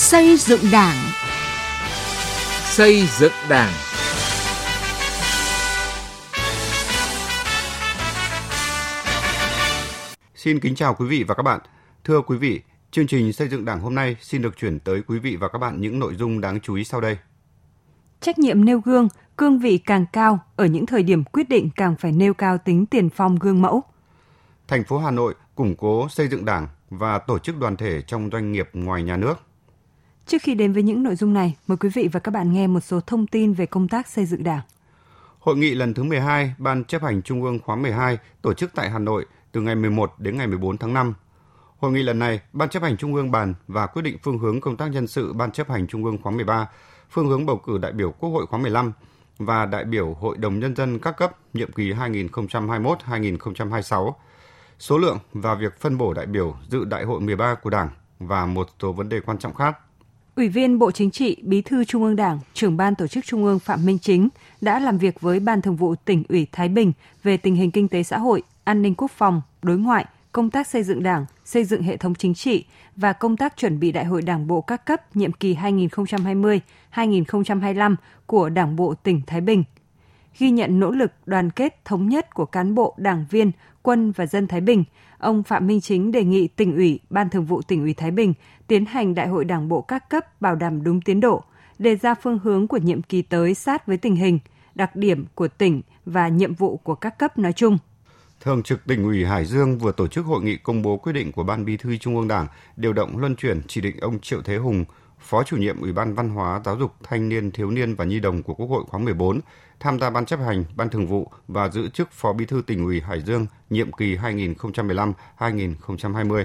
Xây dựng Đảng. Xây dựng Đảng. Xin kính chào quý vị và các bạn. Thưa quý vị, chương trình xây dựng Đảng hôm nay xin được chuyển tới quý vị và các bạn những nội dung đáng chú ý sau đây. Trách nhiệm nêu gương, cương vị càng cao, ở những thời điểm quyết định càng phải nêu cao tính tiền phong gương mẫu. Thành phố Hà Nội củng cố xây dựng Đảng và tổ chức đoàn thể trong doanh nghiệp ngoài nhà nước. Trước khi đến với những nội dung này, mời quý vị và các bạn nghe một số thông tin về công tác xây dựng Đảng. Hội nghị lần thứ 12 Ban chấp hành Trung ương khóa 12 tổ chức tại Hà Nội từ ngày 11 đến ngày 14 tháng 5. Hội nghị lần này, Ban chấp hành Trung ương bàn và quyết định phương hướng công tác nhân sự Ban chấp hành Trung ương khóa 13, phương hướng bầu cử đại biểu Quốc hội khóa 15 và đại biểu Hội đồng Nhân dân các cấp nhiệm kỳ 2021-2026, số lượng và việc phân bổ đại biểu dự đại hội 13 của Đảng và một số vấn đề quan trọng khác. Ủy viên Bộ Chính trị, Bí thư Trung ương Đảng, trưởng ban tổ chức Trung ương Phạm Minh Chính đã làm việc với Ban Thường vụ tỉnh ủy Thái Bình về tình hình kinh tế xã hội, an ninh quốc phòng, đối ngoại, công tác xây dựng Đảng, xây dựng hệ thống chính trị và công tác chuẩn bị Đại hội Đảng bộ các cấp nhiệm kỳ 2020-2025 của Đảng bộ tỉnh Thái Bình. Ghi nhận nỗ lực đoàn kết thống nhất của cán bộ, đảng viên, quân và dân Thái Bình, ông Phạm Minh Chính đề nghị tỉnh ủy, Ban Thường vụ tỉnh ủy Thái Bình tiến hành Đại hội Đảng bộ các cấp bảo đảm đúng tiến độ, đề ra phương hướng của nhiệm kỳ tới sát với tình hình, đặc điểm của tỉnh và nhiệm vụ của các cấp nói chung. Thường trực tỉnh ủy Hải Dương vừa tổ chức hội nghị công bố quyết định của Ban Bí thư Trung ương Đảng điều động luân chuyển chỉ định ông Triệu Thế Hùng, Phó chủ nhiệm Ủy ban Văn hóa, Giáo dục, Thanh niên, Thiếu niên và Nhi đồng của Quốc hội khóa 14 tham gia Ban chấp hành, Ban thường vụ và giữ chức Phó Bí thư tỉnh ủy Hải Dương nhiệm kỳ 2015-2020.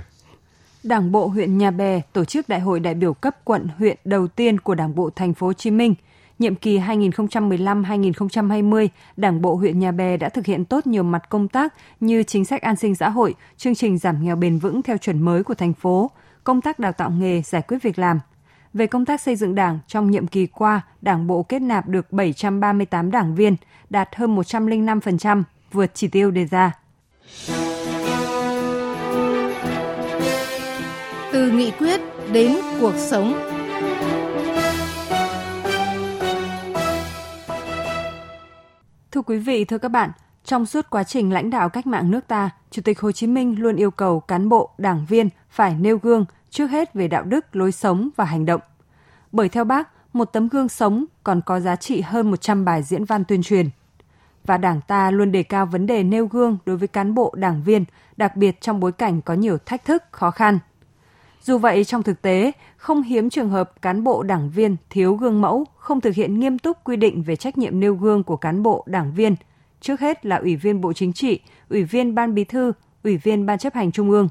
Đảng bộ huyện Nhà Bè tổ chức đại hội đại biểu cấp quận huyện đầu tiên của Đảng bộ thành phố Hồ Chí Minh. Nhiệm kỳ 2015-2020, Đảng bộ huyện Nhà Bè đã thực hiện tốt nhiều mặt công tác như chính sách an sinh xã hội, chương trình giảm nghèo bền vững theo chuẩn mới của thành phố, công tác đào tạo nghề, giải quyết việc làm. Về công tác xây dựng Đảng, trong nhiệm kỳ qua, Đảng bộ kết nạp được 738 đảng viên, đạt hơn 105%, vượt chỉ tiêu đề ra. Từ nghị quyết đến cuộc sống. Thưa quý vị, thưa các bạn, trong suốt quá trình lãnh đạo cách mạng nước ta, Chủ tịch Hồ Chí Minh luôn yêu cầu cán bộ, đảng viên phải nêu gương trước hết về đạo đức, lối sống và hành động. Bởi theo bác, một tấm gương sống còn có giá trị hơn 100 bài diễn văn tuyên truyền. Và Đảng ta luôn đề cao vấn đề nêu gương đối với cán bộ, đảng viên, đặc biệt trong bối cảnh có nhiều thách thức, khó khăn. Dù vậy, trong thực tế, không hiếm trường hợp cán bộ đảng viên thiếu gương mẫu, không thực hiện nghiêm túc quy định về trách nhiệm nêu gương của cán bộ đảng viên, trước hết là Ủy viên Bộ Chính trị, Ủy viên Ban Bí thư, Ủy viên Ban chấp hành Trung ương.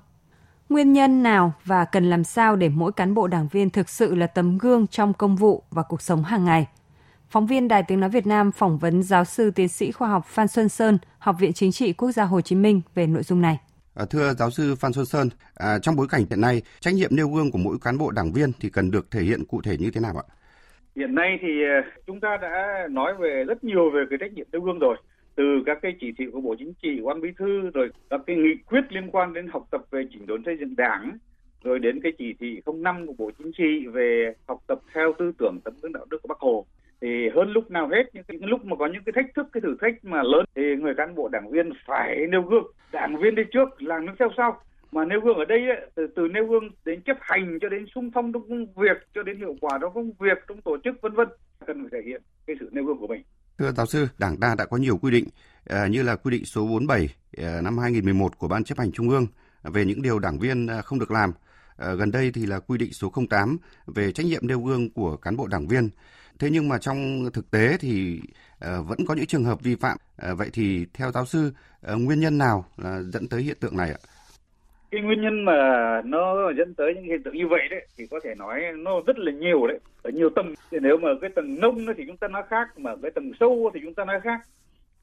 Nguyên nhân nào và cần làm sao để mỗi cán bộ đảng viên thực sự là tấm gương trong công vụ và cuộc sống hàng ngày? Phóng viên Đài Tiếng Nói Việt Nam phỏng vấn giáo sư tiến sĩ khoa học Phan Xuân Sơn, Học viện Chính trị Quốc gia Hồ Chí Minh về nội dung này. À, thưa giáo sư Phan Xuân Sơn, à, trong bối cảnh hiện nay, trách nhiệm nêu gương của mỗi cán bộ đảng viên thì cần được thể hiện cụ thể như thế nào ạ? Hiện nay thì à, chúng ta đã nói về rất nhiều về cái trách nhiệm nêu gương rồi từ các cái chỉ thị của Bộ Chính trị, Ban Bí thư rồi các cái nghị quyết liên quan đến học tập về chỉnh đốn xây dựng Đảng rồi đến cái chỉ thị 05 của Bộ Chính trị về học tập theo tư tưởng tấm gương đạo đức của Bác Hồ. Thì hơn lúc nào hết những cái lúc mà có những cái thách thức cái thử thách mà lớn thì người cán bộ đảng viên phải nêu gương. Đảng viên đi trước làm nước theo sau. Mà nêu gương ở đây ấy, từ từ nêu gương đến chấp hành cho đến sung phong trong công việc cho đến hiệu quả trong công việc trong tổ chức vân vân cần phải thể hiện cái sự nêu gương của mình. Thưa giáo sư, Đảng ta đã có nhiều quy định ờ, như là quy định số 47 ờ, năm 2011 của Ban chấp hành Trung ương về những điều đảng viên ờ, không được làm. Gần đây thì là quy định số 08 về trách nhiệm nêu gương của cán bộ đảng viên. Thế nhưng mà trong thực tế thì vẫn có những trường hợp vi phạm. Vậy thì theo giáo sư, nguyên nhân nào là dẫn tới hiện tượng này ạ? Cái nguyên nhân mà nó dẫn tới những hiện tượng như vậy đấy, thì có thể nói nó rất là nhiều đấy, ở nhiều tầng. Thì nếu mà cái tầng nông thì chúng ta nói khác, mà cái tầng sâu thì chúng ta nói khác.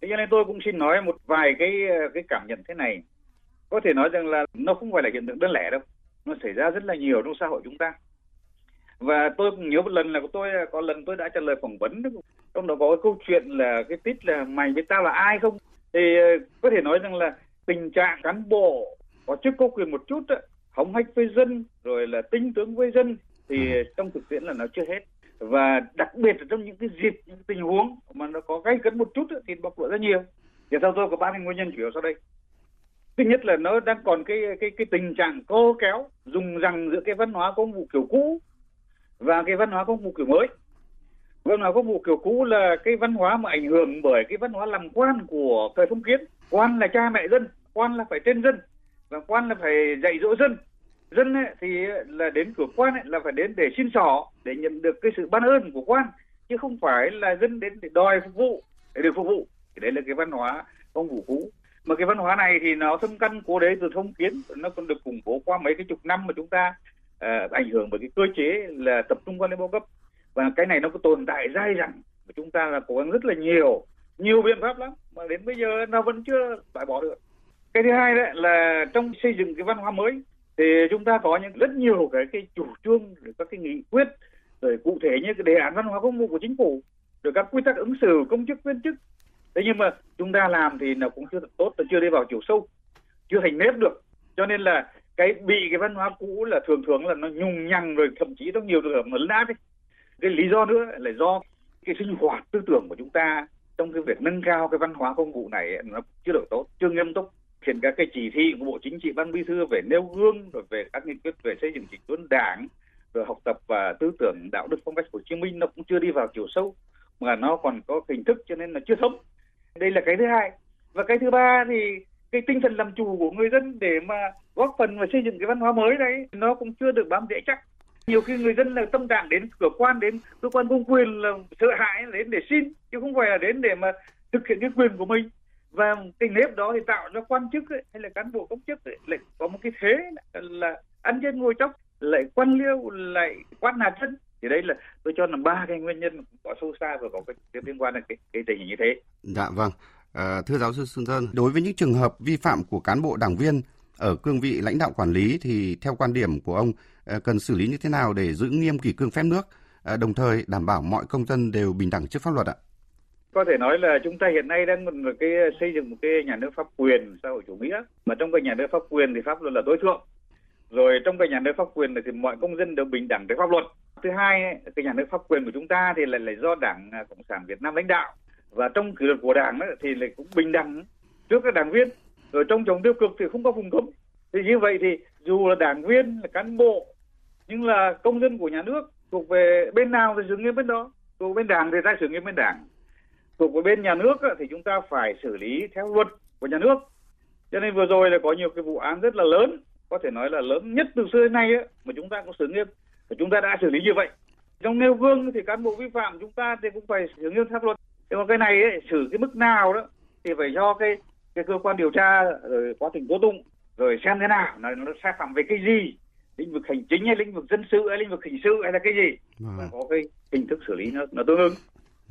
Thế cho nên tôi cũng xin nói một vài cái cái cảm nhận thế này. Có thể nói rằng là nó không phải là hiện tượng đơn lẻ đâu, nó xảy ra rất là nhiều trong xã hội chúng ta. Và tôi cũng nhớ một lần là tôi, có lần tôi đã trả lời phỏng vấn, trong đó có cái câu chuyện là cái tít là mày với tao là ai không? Thì ờ, có thể nói rằng là tình trạng cán bộ có chức có quyền một chút đó, hống hách với dân rồi là tinh tướng với dân thì ừ. trong thực tiễn là nó chưa hết. Và đặc biệt là trong những cái dịp những tình huống mà nó có gây cấn một chút thì bộc lộ rất nhiều. Thì theo tôi có ba nguyên nhân chủ yếu sau đây. Thứ nhất là nó đang còn cái cái cái tình trạng cô kéo dùng rằng giữa cái văn hóa công vụ kiểu cũ và cái văn hóa công vụ kiểu mới. Văn hóa công vụ kiểu cũ là cái văn hóa mà ảnh hưởng bởi cái văn hóa làm quan của thời phong kiến. Quan là cha mẹ dân quan là phải trên dân và quan là phải dạy dỗ dân. Dân ấy, thì là đến cửa quan ấy, là phải đến để xin sỏ để nhận được cái sự ban ơn của quan chứ không phải là dân đến để đòi phục vụ để được phục vụ. Thì đấy là cái văn hóa công vụ cũ mà cái văn hóa này thì nó thâm căn cố đế từ thông kiến nó còn được củng cố qua mấy cái chục năm mà chúng ta uh, ảnh hưởng bởi cái cơ chế là tập trung quan lên bao cấp. Và cái này nó có tồn tại dai dẳng và chúng ta là cố gắng rất là nhiều nhiều biện pháp lắm mà đến bây giờ nó vẫn chưa loại bỏ được cái thứ hai đấy là trong xây dựng cái văn hóa mới thì chúng ta có những rất nhiều cái cái chủ trương, rồi các cái nghị quyết, rồi cụ thể như cái đề án văn hóa công vụ của chính phủ, rồi các quy tắc ứng xử, công chức, viên chức. Thế nhưng mà chúng ta làm thì nó cũng chưa thật tốt, nó chưa đi vào chiều sâu, chưa hành nếp được. Cho nên là cái bị cái văn hóa cũ là thường thường là nó nhùng nhằng rồi thậm chí trong nhiều trường hợp nó lấn át ấy. cái lý do nữa là do cái sinh hoạt tư tưởng của chúng ta trong cái việc nâng cao cái văn hóa công vụ này nó chưa được tốt, chưa nghiêm túc trên các cái chỉ thị của bộ chính trị, ban bí thư về nêu gương, rồi về các nghị quyết về xây dựng chỉnh đốn đảng, rồi học tập và tư tưởng đạo đức phong cách hồ chí minh nó cũng chưa đi vào chiều sâu, mà nó còn có hình thức cho nên là chưa thống đây là cái thứ hai. Và cái thứ ba thì cái tinh thần làm chủ của người dân để mà góp phần vào xây dựng cái văn hóa mới đấy, nó cũng chưa được bám rễ chắc. Nhiều khi người dân là tâm trạng đến cửa quan, đến cơ quan công quyền là sợ hãi, đến để xin, chứ không phải là đến để mà thực hiện cái quyền của mình và cái nếp đó thì tạo cho quan chức ấy, hay là cán bộ công chức ấy, lại có một cái thế là ăn dân ngồi chóc lại quan liêu lại quan hạt dân thì đấy là tôi cho là ba cái nguyên nhân có sâu xa và có cái liên quan đến cái, cái tình hình như thế. Dạ vâng. À, thưa giáo sư Xuân Sơn, đối với những trường hợp vi phạm của cán bộ đảng viên ở cương vị lãnh đạo quản lý thì theo quan điểm của ông ờ, cần xử lý như thế nào để giữ nghiêm kỷ cương phép nước, ờ, đồng thời đảm bảo mọi công dân đều bình đẳng trước pháp luật ạ? Có thể nói là chúng ta hiện nay đang một cái xây dựng một cái nhà nước pháp quyền xã hội chủ nghĩa. Mà trong cái nhà nước pháp quyền thì pháp luật là tối thượng. Rồi trong cái nhà nước pháp quyền này thì mọi công dân đều bình đẳng với pháp luật. Thứ hai cái nhà nước pháp quyền của chúng ta thì lại là do đảng à, cộng sản việt nam lãnh đạo. Và trong kỷ luật của đảng ấy, thì lại cũng bình đẳng trước các đảng viên. Rồi trong chống tiêu cực thì không có vùng cấm. Thì như vậy thì dù là đảng viên là cán bộ nhưng là công dân của nhà nước thuộc về bên nào thì xử nghiêm bên đó thuộc bên đảng thì ta xử nghiêm bên đảng thuộc về bên nhà nước thì chúng ta phải xử lý theo luật của nhà nước. Cho nên vừa rồi là có nhiều cái vụ án rất là lớn có thể nói là lớn nhất từ xưa đến nay ấy, mà chúng ta có xử nghiêm. Và chúng ta đã xử lý như vậy. Trong nêu gương thì cán bộ vi phạm chúng ta thì cũng phải xử nghiêm pháp luật. Nhưng mà cái này ấy, xử cái mức nào đó thì phải do cái cái cơ quan điều tra rồi quá trình tố tụng rồi xem thế nào là nó sai phạm về cái gì lĩnh vực hành chính hay lĩnh vực dân sự hay lĩnh vực hình sự hay là cái gì. À. và có cái hình thức xử lý nó nó tương ứng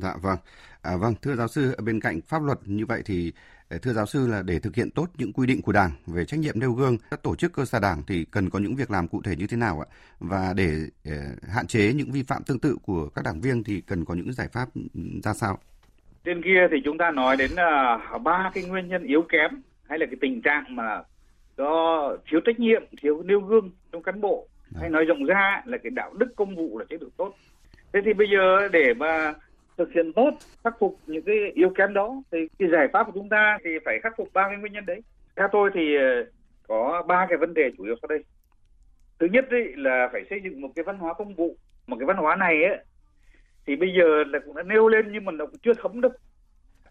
Dạ vâng. À, vâng, thưa giáo sư, bên cạnh pháp luật như vậy thì ờ, thưa giáo sư là để thực hiện tốt những quy định của Đảng về trách nhiệm nêu gương các tổ chức cơ sở Đảng thì cần có những việc làm cụ thể như thế nào ạ? Và để uh, hạn chế những vi phạm tương tự của các đảng viên thì cần có những giải pháp ra sao? Trên kia thì chúng ta nói đến uh, ba cái nguyên nhân yếu kém hay là cái tình trạng mà do thiếu trách nhiệm, thiếu nêu gương trong cán bộ Đấy. hay nói rộng ra là cái đạo đức công vụ là chế độ tốt. Thế thì bây giờ để mà thực hiện tốt khắc phục những cái yếu kém đó thì cái giải pháp của chúng ta thì phải khắc phục ba cái nguyên nhân đấy. Theo tôi thì ờ, có ba cái vấn đề chủ yếu sau đây. Thứ nhất ấy là phải xây dựng một cái văn hóa công vụ. Một cái văn hóa này ấy thì bây giờ là cũng đã nêu lên nhưng mà nó cũng chưa thấm được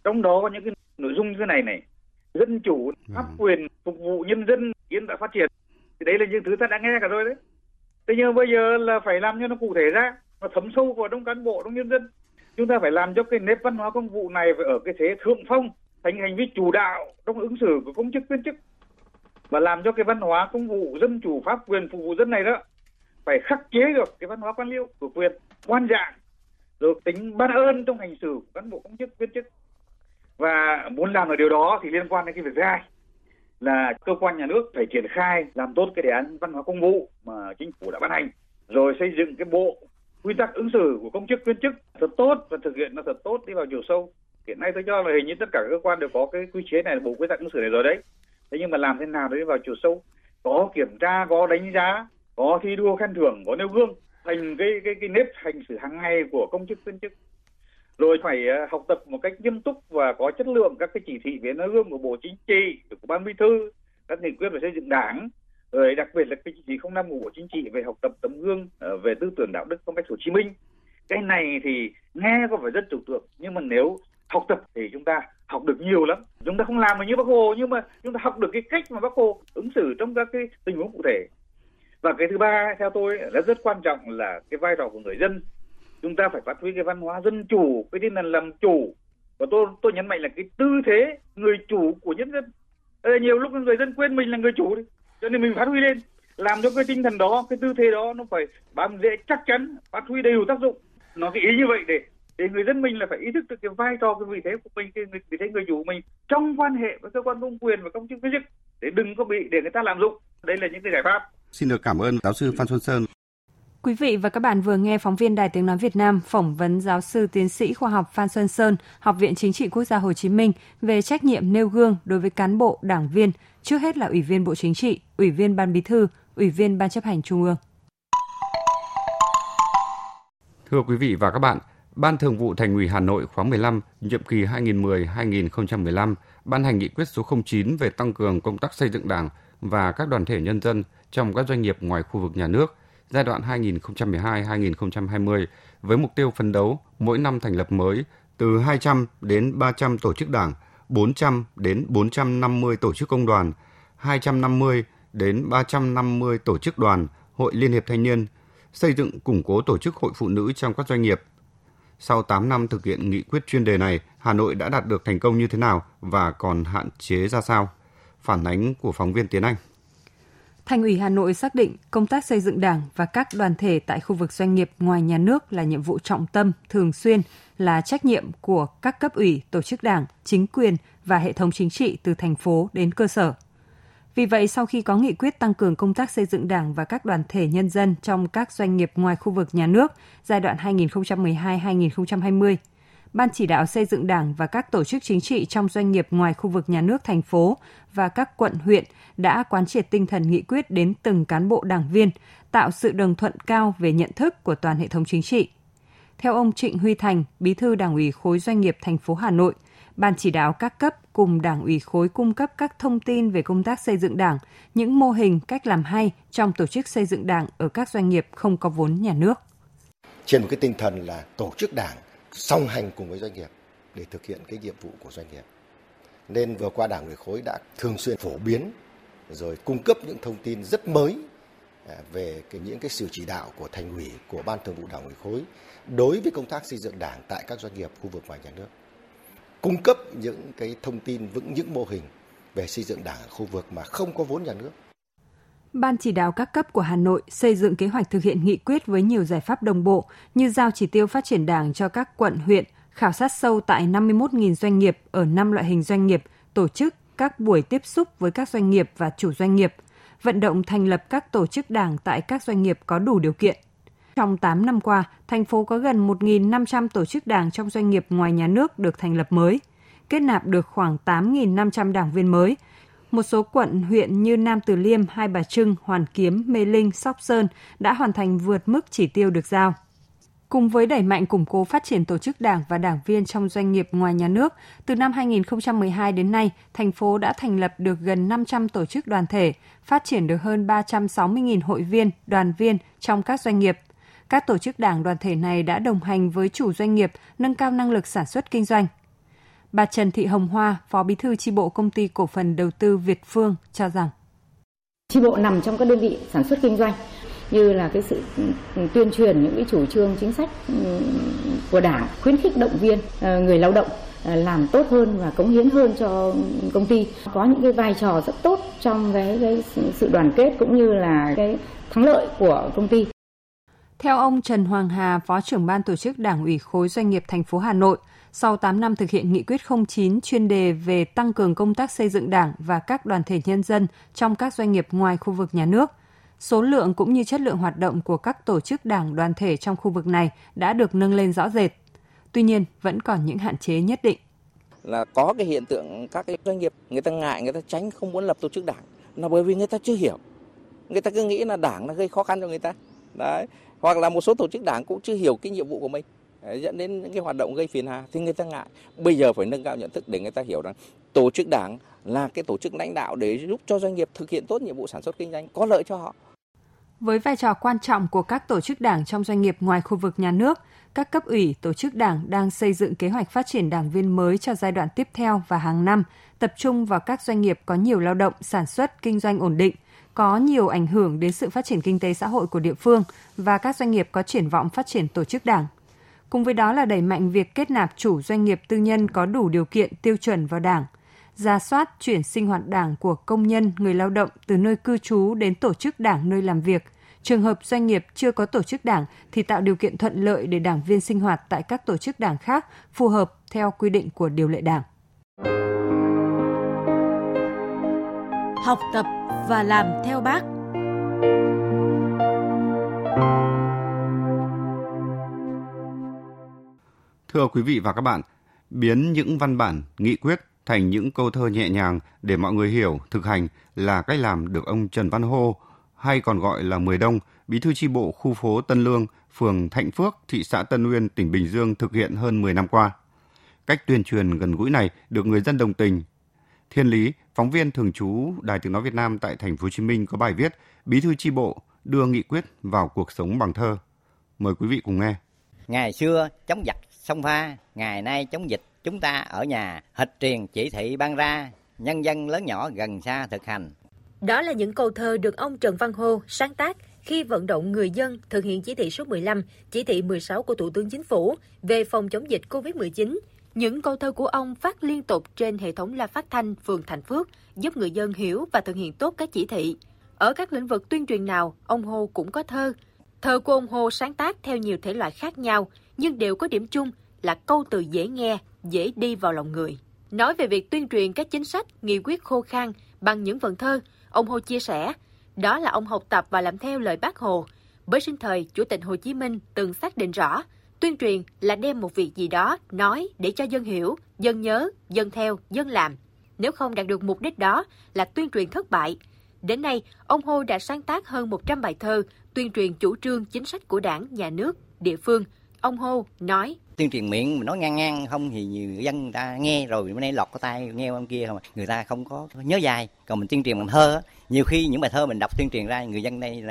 trong đó có những cái nội dung như thế này này. Dân chủ pháp ừ. quyền phục vụ nhân dân yên tại phát triển. Thì đấy là những thứ ta đã nghe cả rồi đấy. Thế nhưng bây giờ là phải làm cho nó cụ thể ra nó thấm sâu vào trong cán bộ trong nhân dân chúng ta phải làm cho cái nếp văn hóa công vụ này phải ở cái thế thượng phong, thành hành vi chủ đạo trong ứng xử của công chức, viên chức. Và làm cho cái văn hóa công vụ, dân chủ, pháp quyền phục vụ dân này đó, phải khắc chế được cái văn hóa quan liêu của quyền quan dạng rồi tính ban ơn trong hành xử của cán bộ công chức, viên chức. Và muốn làm được điều đó thì liên quan đến cái việc thứ hai là cơ quan nhà nước phải triển khai làm tốt cái đề án văn hóa công vụ mà chính phủ đã ban hành, rồi xây dựng cái bộ quy tắc ứng xử của công chức, viên chức thật tốt và thực hiện nó thật tốt đi vào chiều sâu. Hiện nay tôi cho là hình như tất cả các cơ quan đều có cái quy chế này, bộ quy tắc ứng xử này rồi đấy. Thế nhưng mà làm thế nào để đi vào chiều sâu? Có kiểm tra, có đánh giá, có thi đua khen thưởng, có nêu gương thành cái cái cái nếp hành xử hàng ngày của công chức, viên chức. Rồi phải à, học tập một cách nghiêm túc và có chất lượng các cái chỉ thị về nêu gương của bộ chính trị, của ban bí thư, các nghị quyết về xây dựng đảng rồi đặc biệt là cái chỉ thị 05 của bộ chính trị về học tập tấm gương ờ, về tư tưởng đạo đức phong cách hồ chí minh. Cái này thì nghe có vẻ rất trừu tượng, nhưng mà nếu học tập thì chúng ta học được nhiều lắm. Chúng ta không làm như bác hồ, nhưng mà chúng ta học được cái cách mà bác hồ ứng xử trong các cái tình huống cụ thể. Và cái thứ ba, theo tôi, là rất quan trọng là cái vai trò của người dân. Chúng ta phải phát huy cái văn hóa dân chủ, cái tinh thần làm chủ. Và tôi tôi nhấn mạnh là cái tư thế người chủ của nhân dân. Nhiều lúc người dân quên mình là người chủ đi cho nên mình phát huy lên, làm cho cái tinh thần đó, cái tư thế đó nó phải bám dễ chắc chắn, phát huy đầy đủ tác dụng. Nó cái ý như vậy để để người dân mình là phải ý thức được cái vai trò, cái vị thế của mình, cái vị thế người chủ của mình trong quan hệ với cơ quan công quyền và công chức viên chức để đừng có bị để người ta làm dụng. Đây là những cái giải pháp. Xin được cảm ơn giáo sư Phan Xuân Sơn. Quý vị và các bạn vừa nghe phóng viên Đài Tiếng Nói Việt Nam phỏng vấn giáo sư tiến sĩ khoa học Phan Xuân Sơn, Học viện Chính trị Quốc gia Hồ Chí Minh về trách nhiệm nêu gương đối với cán bộ, đảng viên, trước hết là Ủy viên Bộ Chính trị, Ủy viên Ban Bí thư, Ủy viên Ban chấp hành Trung ương. Thưa quý vị và các bạn, Ban Thường vụ Thành ủy Hà Nội khóa 15, nhiệm kỳ 2010-2015 ban hành nghị quyết số 09 về tăng cường công tác xây dựng Đảng và các đoàn thể nhân dân trong các doanh nghiệp ngoài khu vực nhà nước giai đoạn 2012-2020 với mục tiêu phấn đấu mỗi năm thành lập mới từ 200 đến 300 tổ chức đảng, 400 đến 450 tổ chức công đoàn, 250 đến 350 tổ chức đoàn, hội liên hiệp thanh niên, xây dựng củng cố tổ chức hội phụ nữ trong các doanh nghiệp. Sau 8 năm thực hiện nghị quyết chuyên đề này, Hà Nội đã đạt được thành công như thế nào và còn hạn chế ra sao? Phản ánh của phóng viên Tiến Anh. Thành ủy Hà Nội xác định công tác xây dựng Đảng và các đoàn thể tại khu vực doanh nghiệp ngoài nhà nước là nhiệm vụ trọng tâm, thường xuyên, là trách nhiệm của các cấp ủy, tổ chức Đảng, chính quyền và hệ thống chính trị từ thành phố đến cơ sở. Vì vậy, sau khi có nghị quyết tăng cường công tác xây dựng Đảng và các đoàn thể nhân dân trong các doanh nghiệp ngoài khu vực nhà nước giai đoạn 2012-2020, Ban chỉ đạo xây dựng Đảng và các tổ chức chính trị trong doanh nghiệp ngoài khu vực nhà nước thành phố và các quận huyện đã quán triệt tinh thần nghị quyết đến từng cán bộ đảng viên, tạo sự đồng thuận cao về nhận thức của toàn hệ thống chính trị. Theo ông Trịnh Huy Thành, Bí thư Đảng ủy khối doanh nghiệp thành phố Hà Nội, Ban chỉ đạo các cấp cùng Đảng ủy khối cung cấp các thông tin về công tác xây dựng Đảng, những mô hình cách làm hay trong tổ chức xây dựng Đảng ở các doanh nghiệp không có vốn nhà nước. Trên một cái tinh thần là tổ chức Đảng song hành cùng với doanh nghiệp để thực hiện cái nhiệm vụ của doanh nghiệp. Nên vừa qua Đảng ủy khối đã thường xuyên phổ biến rồi cung cấp những thông tin rất mới à, về cái, những cái sự chỉ đạo của thành ủy, của ban thường vụ Đảng ủy khối đối với công tác xây dựng Đảng tại các doanh nghiệp khu vực ngoài nhà nước. Cung cấp những cái thông tin vững những mô hình về xây dựng Đảng ở khu vực mà không có vốn nhà nước Ban chỉ đạo các cấp của Hà Nội xây dựng kế hoạch thực hiện nghị quyết với nhiều giải pháp đồng bộ như giao chỉ tiêu phát triển đảng cho các quận, huyện, khảo sát sâu tại 51.000 doanh nghiệp ở 5 loại hình doanh nghiệp, tổ chức các buổi tiếp xúc với các doanh nghiệp và chủ doanh nghiệp, vận động thành lập các tổ chức đảng tại các doanh nghiệp có đủ điều kiện. Trong 8 năm qua, thành phố có gần 1.500 tổ chức đảng trong doanh nghiệp ngoài nhà nước được thành lập mới, kết nạp được khoảng 8.500 đảng viên mới – một số quận, huyện như Nam Từ Liêm, Hai Bà Trưng, Hoàn Kiếm, Mê Linh, Sóc Sơn đã hoàn thành vượt mức chỉ tiêu được giao. Cùng với đẩy mạnh củng cố phát triển tổ chức đảng và đảng viên trong doanh nghiệp ngoài nhà nước, từ năm 2012 đến nay, thành phố đã thành lập được gần 500 tổ chức đoàn thể, phát triển được hơn 360.000 hội viên, đoàn viên trong các doanh nghiệp. Các tổ chức đảng đoàn thể này đã đồng hành với chủ doanh nghiệp, nâng cao năng lực sản xuất kinh doanh, Bà Trần Thị Hồng Hoa, Phó Bí thư chi bộ công ty cổ phần đầu tư Việt Phương cho rằng chi bộ nằm trong các đơn vị sản xuất kinh doanh như là cái sự tuyên truyền những cái chủ trương chính sách ừ, của đảng khuyến khích động viên ờ, người lao động ờ, làm tốt hơn và cống hiến hơn cho công ty có những cái vai trò rất tốt trong cái, cái sự đoàn kết cũng như là cái thắng lợi của công ty. Theo ông Trần Hoàng Hà, Phó trưởng ban tổ chức Đảng ủy khối doanh nghiệp thành phố Hà Nội, sau 8 năm thực hiện nghị quyết 09 chuyên đề về tăng cường công tác xây dựng Đảng và các đoàn thể nhân dân trong các doanh nghiệp ngoài khu vực nhà nước, số lượng cũng như chất lượng hoạt động của các tổ chức đảng đoàn thể trong khu vực này đã được nâng lên rõ rệt. Tuy nhiên, vẫn còn những hạn chế nhất định. Là có cái hiện tượng các cái doanh nghiệp người ta ngại, người ta tránh không muốn lập tổ chức đảng là bởi vì người ta chưa hiểu. Người ta cứ nghĩ là đảng là gây khó khăn cho người ta. đấy hoặc là một số tổ chức đảng cũng chưa hiểu cái nhiệm vụ của mình dẫn đến những cái hoạt động gây phiền hà thì người ta ngại bây giờ phải nâng cao nhận thức để người ta hiểu rằng tổ chức đảng là cái tổ chức lãnh đạo để giúp cho doanh nghiệp thực hiện tốt nhiệm vụ sản xuất kinh doanh có lợi cho họ với vai trò quan trọng của các tổ chức đảng trong doanh nghiệp ngoài khu vực nhà nước, các cấp ủy, tổ chức đảng đang xây dựng kế hoạch phát triển đảng viên mới cho giai đoạn tiếp theo và hàng năm, tập trung vào các doanh nghiệp có nhiều lao động, sản xuất, kinh doanh ổn định, có nhiều ảnh hưởng đến sự phát triển kinh tế xã hội của địa phương và các doanh nghiệp có triển vọng phát triển tổ chức đảng. Cùng với đó là đẩy mạnh việc kết nạp chủ doanh nghiệp tư nhân có đủ điều kiện tiêu chuẩn vào đảng, ra soát chuyển sinh hoạt đảng của công nhân, người lao động từ nơi cư trú đến tổ chức đảng nơi làm việc. Trường hợp doanh nghiệp chưa có tổ chức đảng thì tạo điều kiện thuận lợi để đảng viên sinh hoạt tại các tổ chức đảng khác phù hợp theo quy định của điều lệ đảng. Học tập và làm theo bác. Thưa quý vị và các bạn, biến những văn bản, nghị quyết thành những câu thơ nhẹ nhàng để mọi người hiểu, thực hành là cách làm được ông Trần Văn Hô, hay còn gọi là Mười Đông, bí thư chi bộ khu phố Tân Lương, phường Thạnh Phước, thị xã Tân Uyên, tỉnh Bình Dương thực hiện hơn 10 năm qua. Cách tuyên truyền gần gũi này được người dân đồng tình. Thiên Lý, phóng viên thường trú Đài Tiếng nói Việt Nam tại thành phố Hồ Chí Minh có bài viết Bí thư chi bộ đưa nghị quyết vào cuộc sống bằng thơ. Mời quý vị cùng nghe. Ngày xưa chống giặc sông pha, ngày nay chống dịch chúng ta ở nhà hịch truyền chỉ thị ban ra, nhân dân lớn nhỏ gần xa thực hành. Đó là những câu thơ được ông Trần Văn Hô sáng tác khi vận động người dân thực hiện chỉ thị số 15, chỉ thị 16 của Thủ tướng Chính phủ về phòng chống dịch COVID-19. Những câu thơ của ông phát liên tục trên hệ thống loa phát thanh phường Thành Phước, giúp người dân hiểu và thực hiện tốt các chỉ thị. Ở các lĩnh vực tuyên truyền nào, ông Hô cũng có thơ. Thơ của ông Hô sáng tác theo nhiều thể loại khác nhau, nhưng đều có điểm chung là câu từ dễ nghe, dễ đi vào lòng người. Nói về việc tuyên truyền các chính sách, nghị quyết khô khan bằng những vần thơ, ông Hồ chia sẻ, đó là ông học tập và làm theo lời bác Hồ. Bởi sinh thời, Chủ tịch Hồ Chí Minh từng xác định rõ, tuyên truyền là đem một việc gì đó nói để cho dân hiểu, dân nhớ, dân theo, dân làm. Nếu không đạt được mục đích đó là tuyên truyền thất bại. Đến nay, ông Hồ đã sáng tác hơn 100 bài thơ tuyên truyền chủ trương chính sách của đảng, nhà nước, địa phương. Ông Hồ nói. Tuyên truyền miệng nói ngang ngang không thì nhiều dân người ta nghe rồi bữa nay lọt có tay nghe ông kia không người ta không có nhớ dài còn mình tuyên truyền bằng thơ nhiều khi những bài thơ mình đọc tuyên truyền ra người dân đây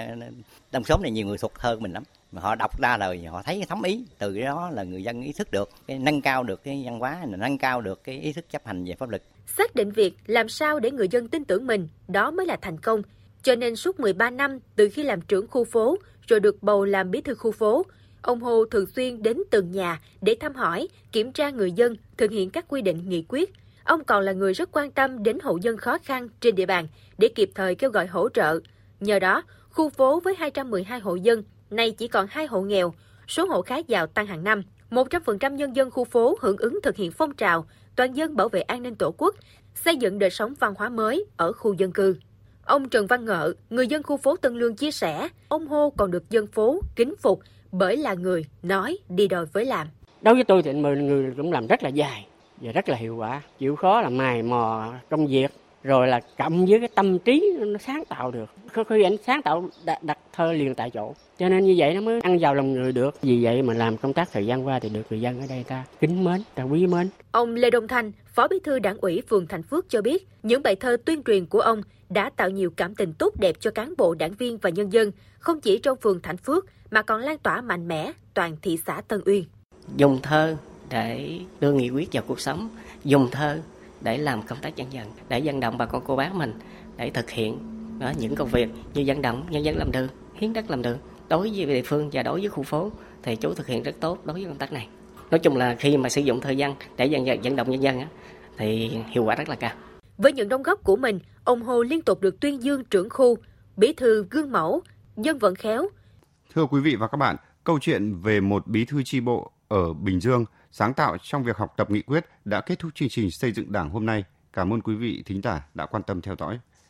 trong xóm này nhiều người thuộc thơ của mình lắm. Mà họ đọc ra rồi họ thấy thấm ý từ đó là người dân ý thức được cái nâng cao được cái văn hóa nâng cao được cái ý thức chấp hành về pháp luật. Xác định việc làm sao để người dân tin tưởng mình đó mới là thành công. Cho nên suốt 13 năm từ khi làm trưởng khu phố rồi được bầu làm bí thư khu phố Ông Hồ thường xuyên đến từng nhà để thăm hỏi, kiểm tra người dân thực hiện các quy định nghị quyết. Ông còn là người rất quan tâm đến hộ dân khó khăn trên địa bàn để kịp thời kêu gọi hỗ trợ. Nhờ đó, khu phố với 212 hộ dân nay chỉ còn 2 hộ nghèo, số hộ khá giàu tăng hàng năm. 100% nhân dân khu phố hưởng ứng thực hiện phong trào toàn dân bảo vệ an ninh tổ quốc, xây dựng đời sống văn hóa mới ở khu dân cư. Ông Trần Văn Ngợ, người dân khu phố Tân Lương chia sẻ, ông Hô còn được dân phố kính phục bởi là người nói đi đôi với làm. Đối với tôi thì mười người cũng làm rất là dài và rất là hiệu quả. Chịu khó là mài mò công việc rồi là cộng với cái tâm trí nó sáng tạo được. Khi anh sáng tạo đặt, đặt thơ liền tại chỗ. Cho nên như vậy nó mới ăn vào lòng người được. Vì vậy mà làm công tác thời gian qua thì được người dân ở đây ta kính mến, ta quý mến. Ông Lê Đông Thanh, Phó Bí thư Đảng ủy phường Thành Phước cho biết, những bài thơ tuyên truyền của ông đã tạo nhiều cảm tình tốt đẹp cho cán bộ, đảng viên và nhân dân, không chỉ trong phường Thành Phước mà còn lan tỏa mạnh mẽ toàn thị xã Tân Uyên. Dùng thơ để đưa nghị quyết vào cuộc sống, dùng thơ để làm công tác dân dân, để vận động bà con cô bác mình để thực hiện đó, những công việc như vận động nhân dân làm đường, hiến đất làm đường. Đối với địa phương và đối với khu phố thì chú thực hiện rất tốt đối với công tác này. Nói chung là khi mà sử dụng thời gian để vận, vận động nhân dân thì hiệu quả rất là cao. Với những đóng góp của mình, ông Hồ liên tục được tuyên dương trưởng khu, bí thư gương mẫu, dân vận khéo. Thưa quý vị và các bạn, câu chuyện về một bí thư chi bộ ở Bình Dương sáng tạo trong việc học tập nghị quyết đã kết thúc chương trình xây dựng Đảng hôm nay. Cảm ơn quý vị thính giả đã quan tâm theo dõi.